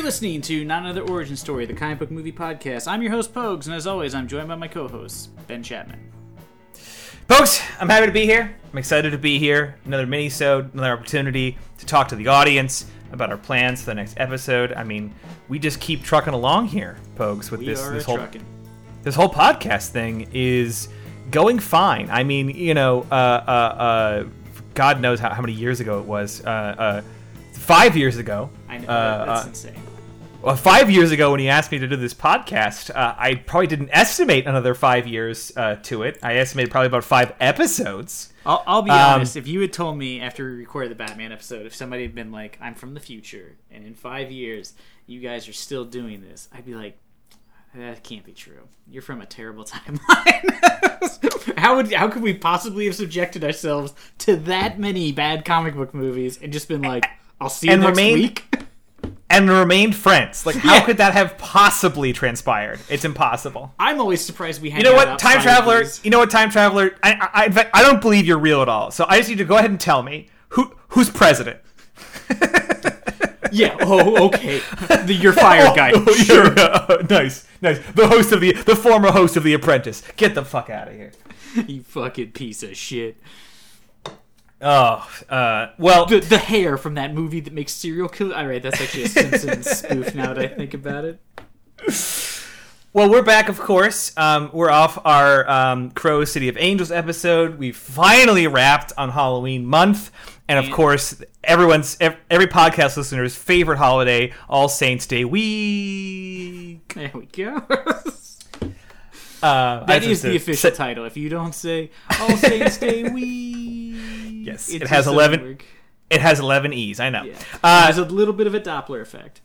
You're listening to Not Another Origin Story, the comic book movie podcast. I'm your host, Pogues, and as always, I'm joined by my co-host, Ben Chapman. Folks, I'm happy to be here. I'm excited to be here. Another mini-sode, another opportunity to talk to the audience about our plans for the next episode. I mean, we just keep trucking along here, Pogues, with We this this whole trucking. this whole podcast thing is going fine. I mean, you know, uh, uh, uh, God knows how, how many years ago it was. Uh, uh, five years ago. I know Uh, that's uh, insane. Well, five years ago, when he asked me to do this podcast, uh, I probably didn't estimate another five years uh, to it. I estimated probably about five episodes. I'll, I'll be um, honest. If you had told me after we recorded the Batman episode, if somebody had been like, "I'm from the future, and in five years you guys are still doing this," I'd be like, "That can't be true. You're from a terrible timeline." how would how could we possibly have subjected ourselves to that many bad comic book movies and just been like, "I'll see you And next remained- week"? And remained friends. Like, how could that have possibly transpired? It's impossible. I'm always surprised we. You know what, time traveler? You know what, time traveler? I, I, in fact, I don't believe you're real at all. So I just need to go ahead and tell me who who's president. Yeah. Oh, okay. The, you're fired, oh, guy. Oh, sure. yeah. nice, nice. The host of the the former host of The Apprentice. Get the fuck out of here. You fucking piece of shit. Oh, uh, well, The, the hair from that movie that makes serial killer. All right, that's actually a Simpsons spoof. Now that I think about it. Well, we're back, of course. Um, we're off our um, Crow City of Angels episode. We finally wrapped on Halloween month, and of course, everyone's every podcast listener's favorite holiday, All Saints Day week. There we go. Uh, That is the official title. If you don't say All Saints Day week, Yes, it has 11 work. It has eleven E's. I know. Yeah. Uh, There's a little bit of a Doppler effect.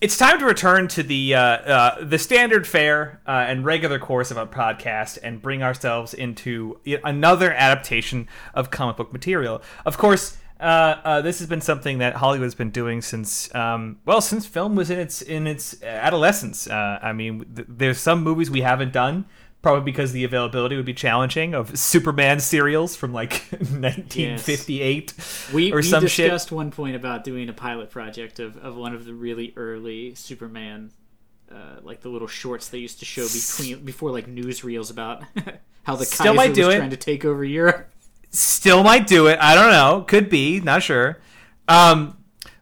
it's time to return to the uh, uh, the standard fare uh, and regular course of a podcast and bring ourselves into another adaptation of comic book material. Of course, uh, uh, this has been something that Hollywood's been doing since um, well since film was in its in its adolescence. Uh, I mean, th- there's some movies we haven't done. Probably because the availability would be challenging of Superman serials from like 1958 We, or we some shit. discussed one point about doing a pilot project of, of one of the really early Superman, uh, like the little shorts they used to show between before like newsreels about how the Still Kaiser might was do it. trying to take over Europe. still might do it. I don't know. Could be. Not sure. Um,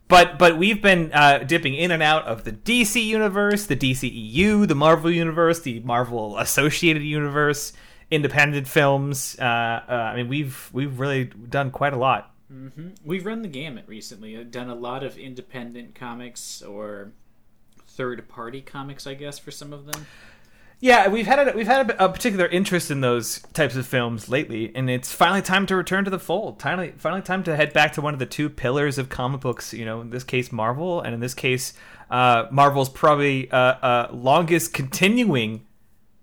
but but we've been uh, dipping in and out of the DC universe, the DCEU, the Marvel universe, the Marvel Associated Universe, independent films. Uh, uh, I mean, we've we've really done quite a lot. We've run the gamut recently. I've done a lot of independent comics or third party comics, I guess, for some of them. Yeah, we've had a, we've had a, a particular interest in those types of films lately, and it's finally time to return to the fold. Finally, finally time to head back to one of the two pillars of comic books. You know, in this case, Marvel, and in this case, uh, Marvel's probably uh, uh, longest continuing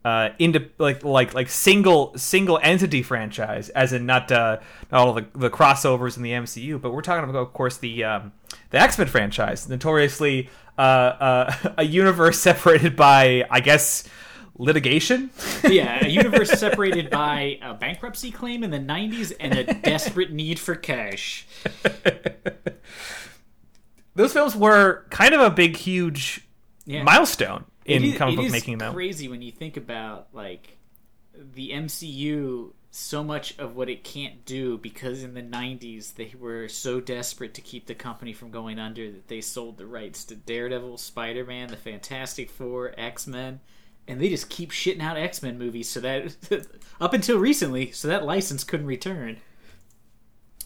uh, into like like like single single entity franchise, as in not uh, not all the, the crossovers in the MCU, but we're talking about, of course, the um, the X Men franchise, notoriously uh, uh, a universe separated by, I guess, litigation. Yeah, a universe separated by a bankruptcy claim in the 90s and a desperate need for cash. Those films were kind of a big, huge Yeah. milestone in is- comic book making, though. crazy when you think about like the MCU. So much of what it can't do because in the '90s they were so desperate to keep the company from going under that they sold the rights to Daredevil, Spider-Man, the Fantastic Four, X-Men, and they just keep shitting out X-Men movies. So that up until recently, so that license couldn't return.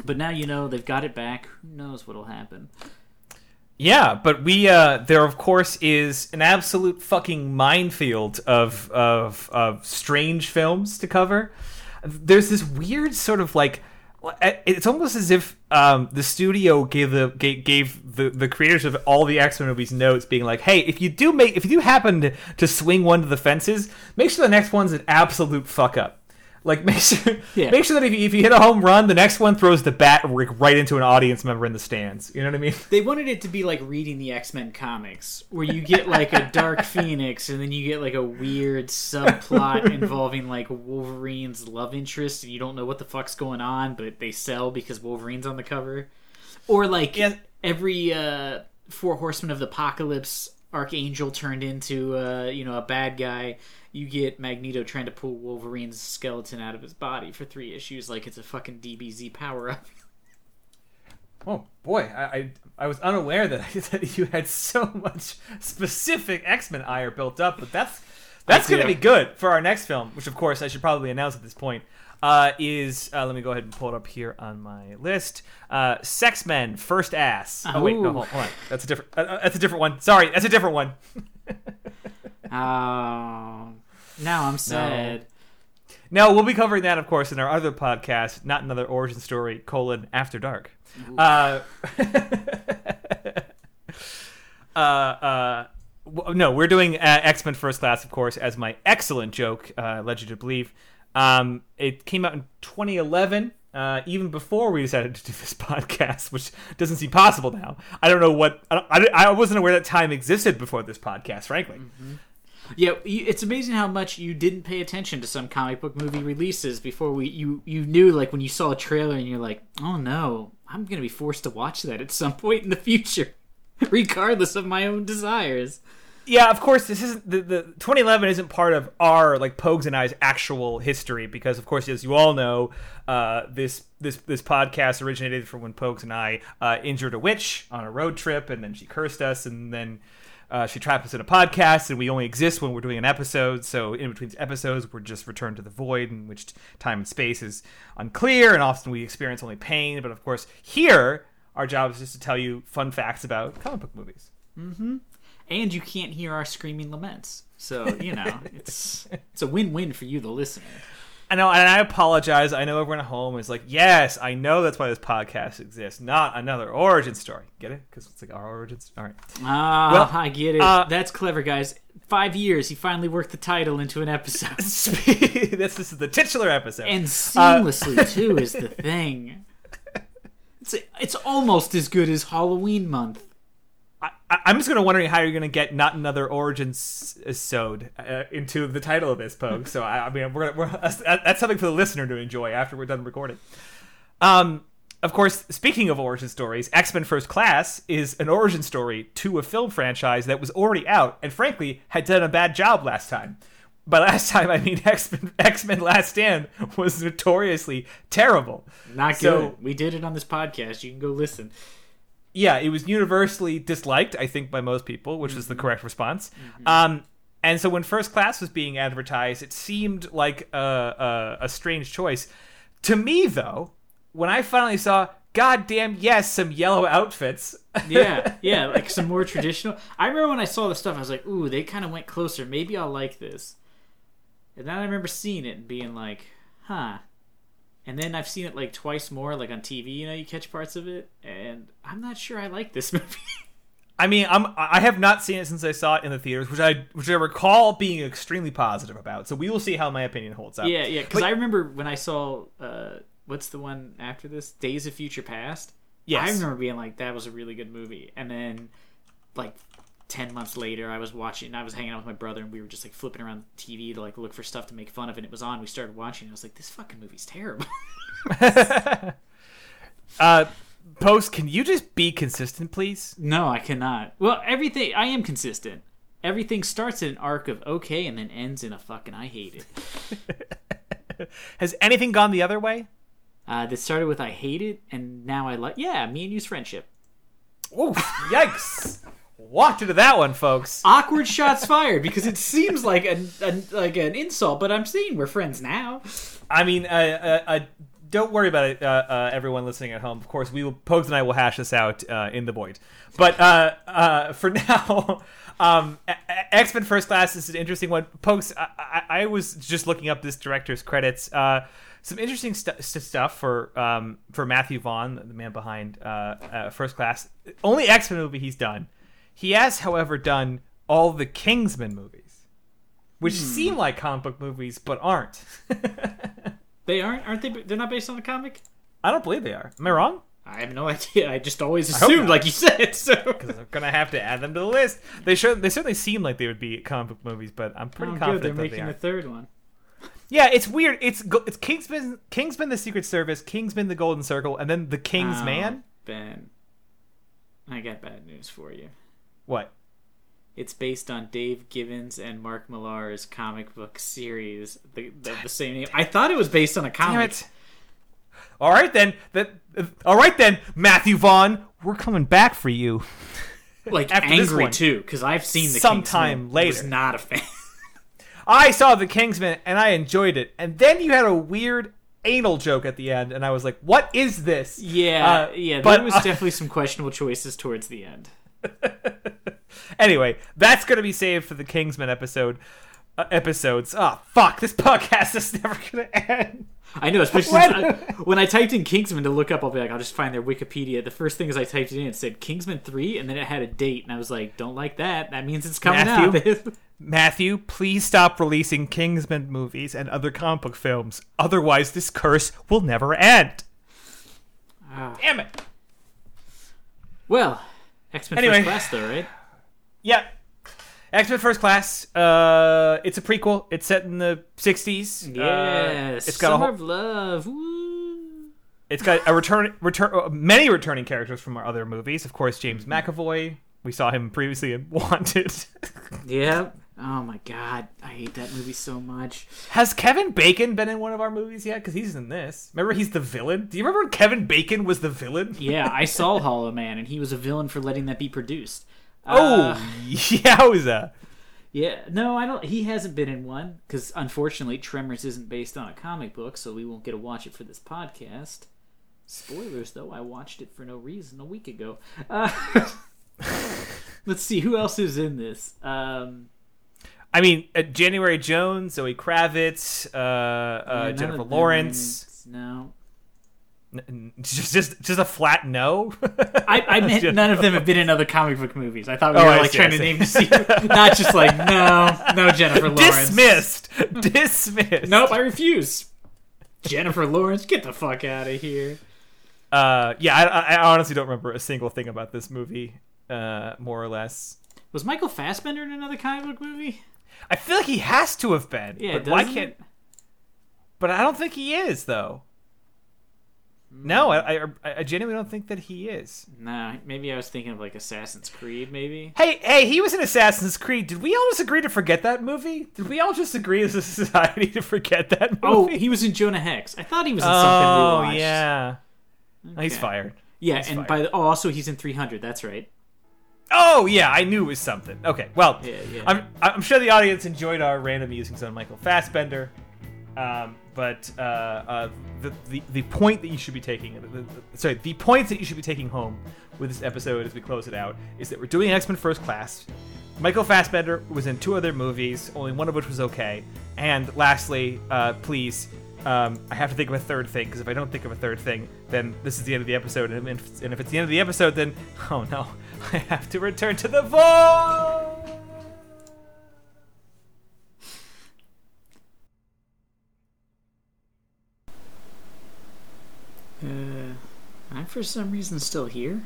But now you know they've got it back. Who knows what'll happen? Yeah, but we uh there of course is an absolute fucking minefield of of of strange films to cover. There's this weird sort of like it's almost as if um, the studio gave the gave, gave the, the creators of all the X Men movies notes, being like, "Hey, if you do make if you happen to, to swing one to the fences, make sure the next one's an absolute fuck up. Like make sure Yeah. make sure that if you, if you hit a home run, the next one throws the bat right into an audience member in the stands. You know what I mean? They wanted it to be like reading the X Men comics, where you get like a Dark Phoenix, and then you get like a weird subplot involving like Wolverine's love interest, and you don't know what the fuck's going on, but they sell because Wolverine's on the cover. Or like Yeah. every uh, Four Horsemen of the Apocalypse Archangel turned into uh, you know a bad guy. You get Magneto trying to pull Wolverine's skeleton out of his body for three issues, like it's a fucking DBZ power up. Oh boy, I, I I was unaware that, that you had so much specific X Men ire built up, but that's that's going to be good for our next film, which of course I should probably announce at this point. Uh, is uh, let me go ahead and pull it up here on my list. Uh, Sex Men First Ass. Oh wait, no, hold, hold on. That's a different. Uh, uh, that's a different one. Sorry, that's a different one. Oh, now I'm sad. No, we'll be covering that, of course, in our other podcast, not another origin story: colon After Dark. Uh, uh, uh, no, we're doing uh, X Men First Class, of course, as my excellent joke uh, led you to believe. Um, it came out in 2011. Uh, even before we decided to do this podcast, which doesn't seem possible now. I don't know what I, I, I wasn't aware that time existed before this podcast. Frankly, Yeah, it's amazing how much you didn't pay attention to some comic book movie releases before we you you knew like when you saw a trailer and you're like, oh no, I'm gonna be forced to watch that at some point in the future, regardless of my own desires. Yeah, of course. This isn't the, the 2011 isn't part of our like Pogues and I's actual history because, of course, as you all know, uh, this this this podcast originated from when Pogues and I uh, injured a witch on a road trip, and then she cursed us, and then uh, she trapped us in a podcast, and we only exist when we're doing an episode. So in between episodes, we're just returned to the void, in which time and space is unclear, and often we experience only pain. But of course, here our job is just to tell you fun facts about comic book movies. And you can't hear our screaming laments, so you know it's it's a win-win for you, the listener. I know, and I apologize. I know everyone at home is like, yes, I know that's why this podcast exists, not another origin story. Get it? Because it's like our origins. All right. Ah, Well, I get it. uh, That's clever, guys. Five years, he finally worked the title into an episode, this, this is the titular episode. and seamlessly too is the thing. It's it's almost as good as Halloween month. I, I'm just going to wondering how you're going to get not another origins sewed uh, into the title of this poke. So I, I mean, we're, gonna, we're that's, that's something for the listener to enjoy after we're done recording. Um, of course, speaking of origin stories, X Men First Class is an origin story to a film franchise that was already out and, frankly, had done a bad job last time. By last time, I mean X Men X Men Last Stand was notoriously terrible. Not good. So- we did it on this podcast. You can go listen. Yeah, it was universally disliked, I think, by most people, which was the correct response. Um, and so when First Class was being advertised, it seemed like a, a, a strange choice. To me, though, when I finally saw, goddamn, yes, some yellow outfits. Yeah, yeah, like some more traditional. I remember when I saw the stuff, I was like, "Ooh, they kind of went closer. Maybe I'll like this." And then I remember seeing it and being like, "Huh." And then I've seen it like twice more, like on TV. You know, you catch parts of it, and I'm not sure I like this movie. I mean, I'm I have not seen it since I saw it in the theaters, which I which I recall being extremely positive about. So we will see how my opinion holds up. yeah, yeah. Because I remember when I saw uh, what's the one after this, Days of Future Past. Yes. I remember being like, that was a really good movie. And then, like, 10 months later, I was watching, I was hanging out with my brother, and we were just, like, flipping around the TV to, like, look for stuff to make fun of, and it was on. We started watching, and I was like, this fucking movie's terrible. uh, Post, can you just be consistent, please? no, I cannot. Well, everything, I am consistent. Everything starts in an arc of okay and then ends in a fucking I hate it. Has anything gone the other way? Uh, that started with I hate it, and now I like, yeah, me and you's friendship. Oof, yikes. Walked into that one, folks. awkward shots fired because it seems like an, an like an insult, but I'm saying we're friends now. I mean, uh, uh, uh, don't worry about it, uh, uh, everyone listening at home. Of course, we will, Pokes and I will hash this out uh, in the void. But uh, uh, for now, um, X Men First Class is an interesting one. Pokes, I, I, I was just looking up this director's credits. Uh, some interesting st- stuff for um, for Matthew Vaughn, the man behind uh, uh, First Class. Only X Men movie he's done. He has, however, done all the Kingsman movies, which hmm. seem like comic book movies but aren't. They aren't, aren't they? They're not based on the comic. I don't believe they are. Am I wrong? I have no idea. I just always assumed, like you said. So Because I'm gonna have to add them to the list. They sure they certainly seem like they would be comic book movies, but I'm pretty oh. They're confident that they making are. a third one. Yeah, it's weird. It's it's Kingsman, Kingsman, the Secret Service, Kingsman, the Golden Circle, and then the King's Oh, Man. Ben. I got bad news for you. What? It's based on Dave Gibbons and Mark Millar's comic book series, the, the, the same name. I thought it was based on a comic. All right then. That. All right then, Matthew Vaughn. We're coming back for you. Like angry too, because I've seen the Sometime Kingsman, later. Was not a fan. I saw the Kingsman and I enjoyed it, and then you had a weird anal joke at the end, and I was like, "What is this?" yeah, Uh, yeah. but, There was uh, definitely some questionable choices towards the end. Anyway, that's gonna be saved for the Kingsman episode. Uh, episodes. Oh fuck! This podcast is never gonna end. I know, especially When- I, when I typed in Kingsman to look up, I'll be like, I'll just find their Wikipedia. The first thing is I typed it in, it said Kingsman three, and then it had a date, and I was like, don't like that. That means it's coming Matthew? out. Matthew, please stop releasing Kingsman movies and other comic book films. Otherwise, this curse will never end. Ah. Damn it! well, X Men Anyway. First Class, though, right? Yeah. X Men First Class. Uh, it's a prequel. It's set in the '60s. Yes. Uh, it's got a Summer whole, of Love. Woo. It's got a return, return, uh, many returning characters from our other movies. Of course, James McAvoy. We saw him previously in Wanted. Yep. Oh my god, I hate that movie so much. Has Kevin Bacon been in one of our movies yet? Because he's in this. Remember, he's the villain. Do you remember when Kevin Bacon was the villain? Yeah, I saw Hollow Man, and he was a villain for letting that be produced. Oh, Uh, yowza! yeah. No, I don't. He hasn't been in one because unfortunately, Tremors isn't based on a comic book, so we won't get to watch it for this podcast. Spoilers, though. I watched it for no reason a week ago. Uh, let's see who else is in this. Um, I mean, uh, January Jones, Zoe Kravitz, uh, uh, yeah, Jennifer of them are Lawrence. No, N- just, just, just a flat no. I, I meant none of them have been in other comic book movies. I thought we Oh, were I like see, trying to name see, not just like no, no Jennifer Lawrence. Dismissed. Dismissed. Nope, I refuse. Jennifer Lawrence, get the fuck out of here. Uh, yeah, I, I honestly don't remember a single thing about this movie. Uh, more or less. Was Michael Fassbender in another comic book movie? I feel like he has to have been. Yeah, but why doesn't can't? it? But I don't think he is though. No, I, I, I genuinely don't think that he is. Nah, maybe I was thinking of like Assassin's Creed, maybe. Hey, hey, he was in Assassin's Creed. Did we all just agree to forget that movie? Did we all just agree as a society to forget that oh, movie? Oh, he was in Jonah Hex. I thought he was in Oh, something we watched. yeah. He's Okay. fired. Yeah, He's and by the, oh, also he's in 300. That's right. Oh yeah, I knew it was something. Okay, well, Yeah, yeah. I'm I'm sure the audience enjoyed our random musings on Michael Fassbender, um, but uh, uh, the, the the point that you should be taking, the, sorry, the points that you should be taking home with this episode as we close it out is that we're doing X Men First Class. Michael Fassbender was in two other movies, only one of which was okay. And lastly, uh, please, um, I have to think of a third thing because if I don't think of a third thing, then this is the end of the episode. And if, and if it's the end of the episode, then oh no, I have to return to the vault. Uh, I'm for some reason still here.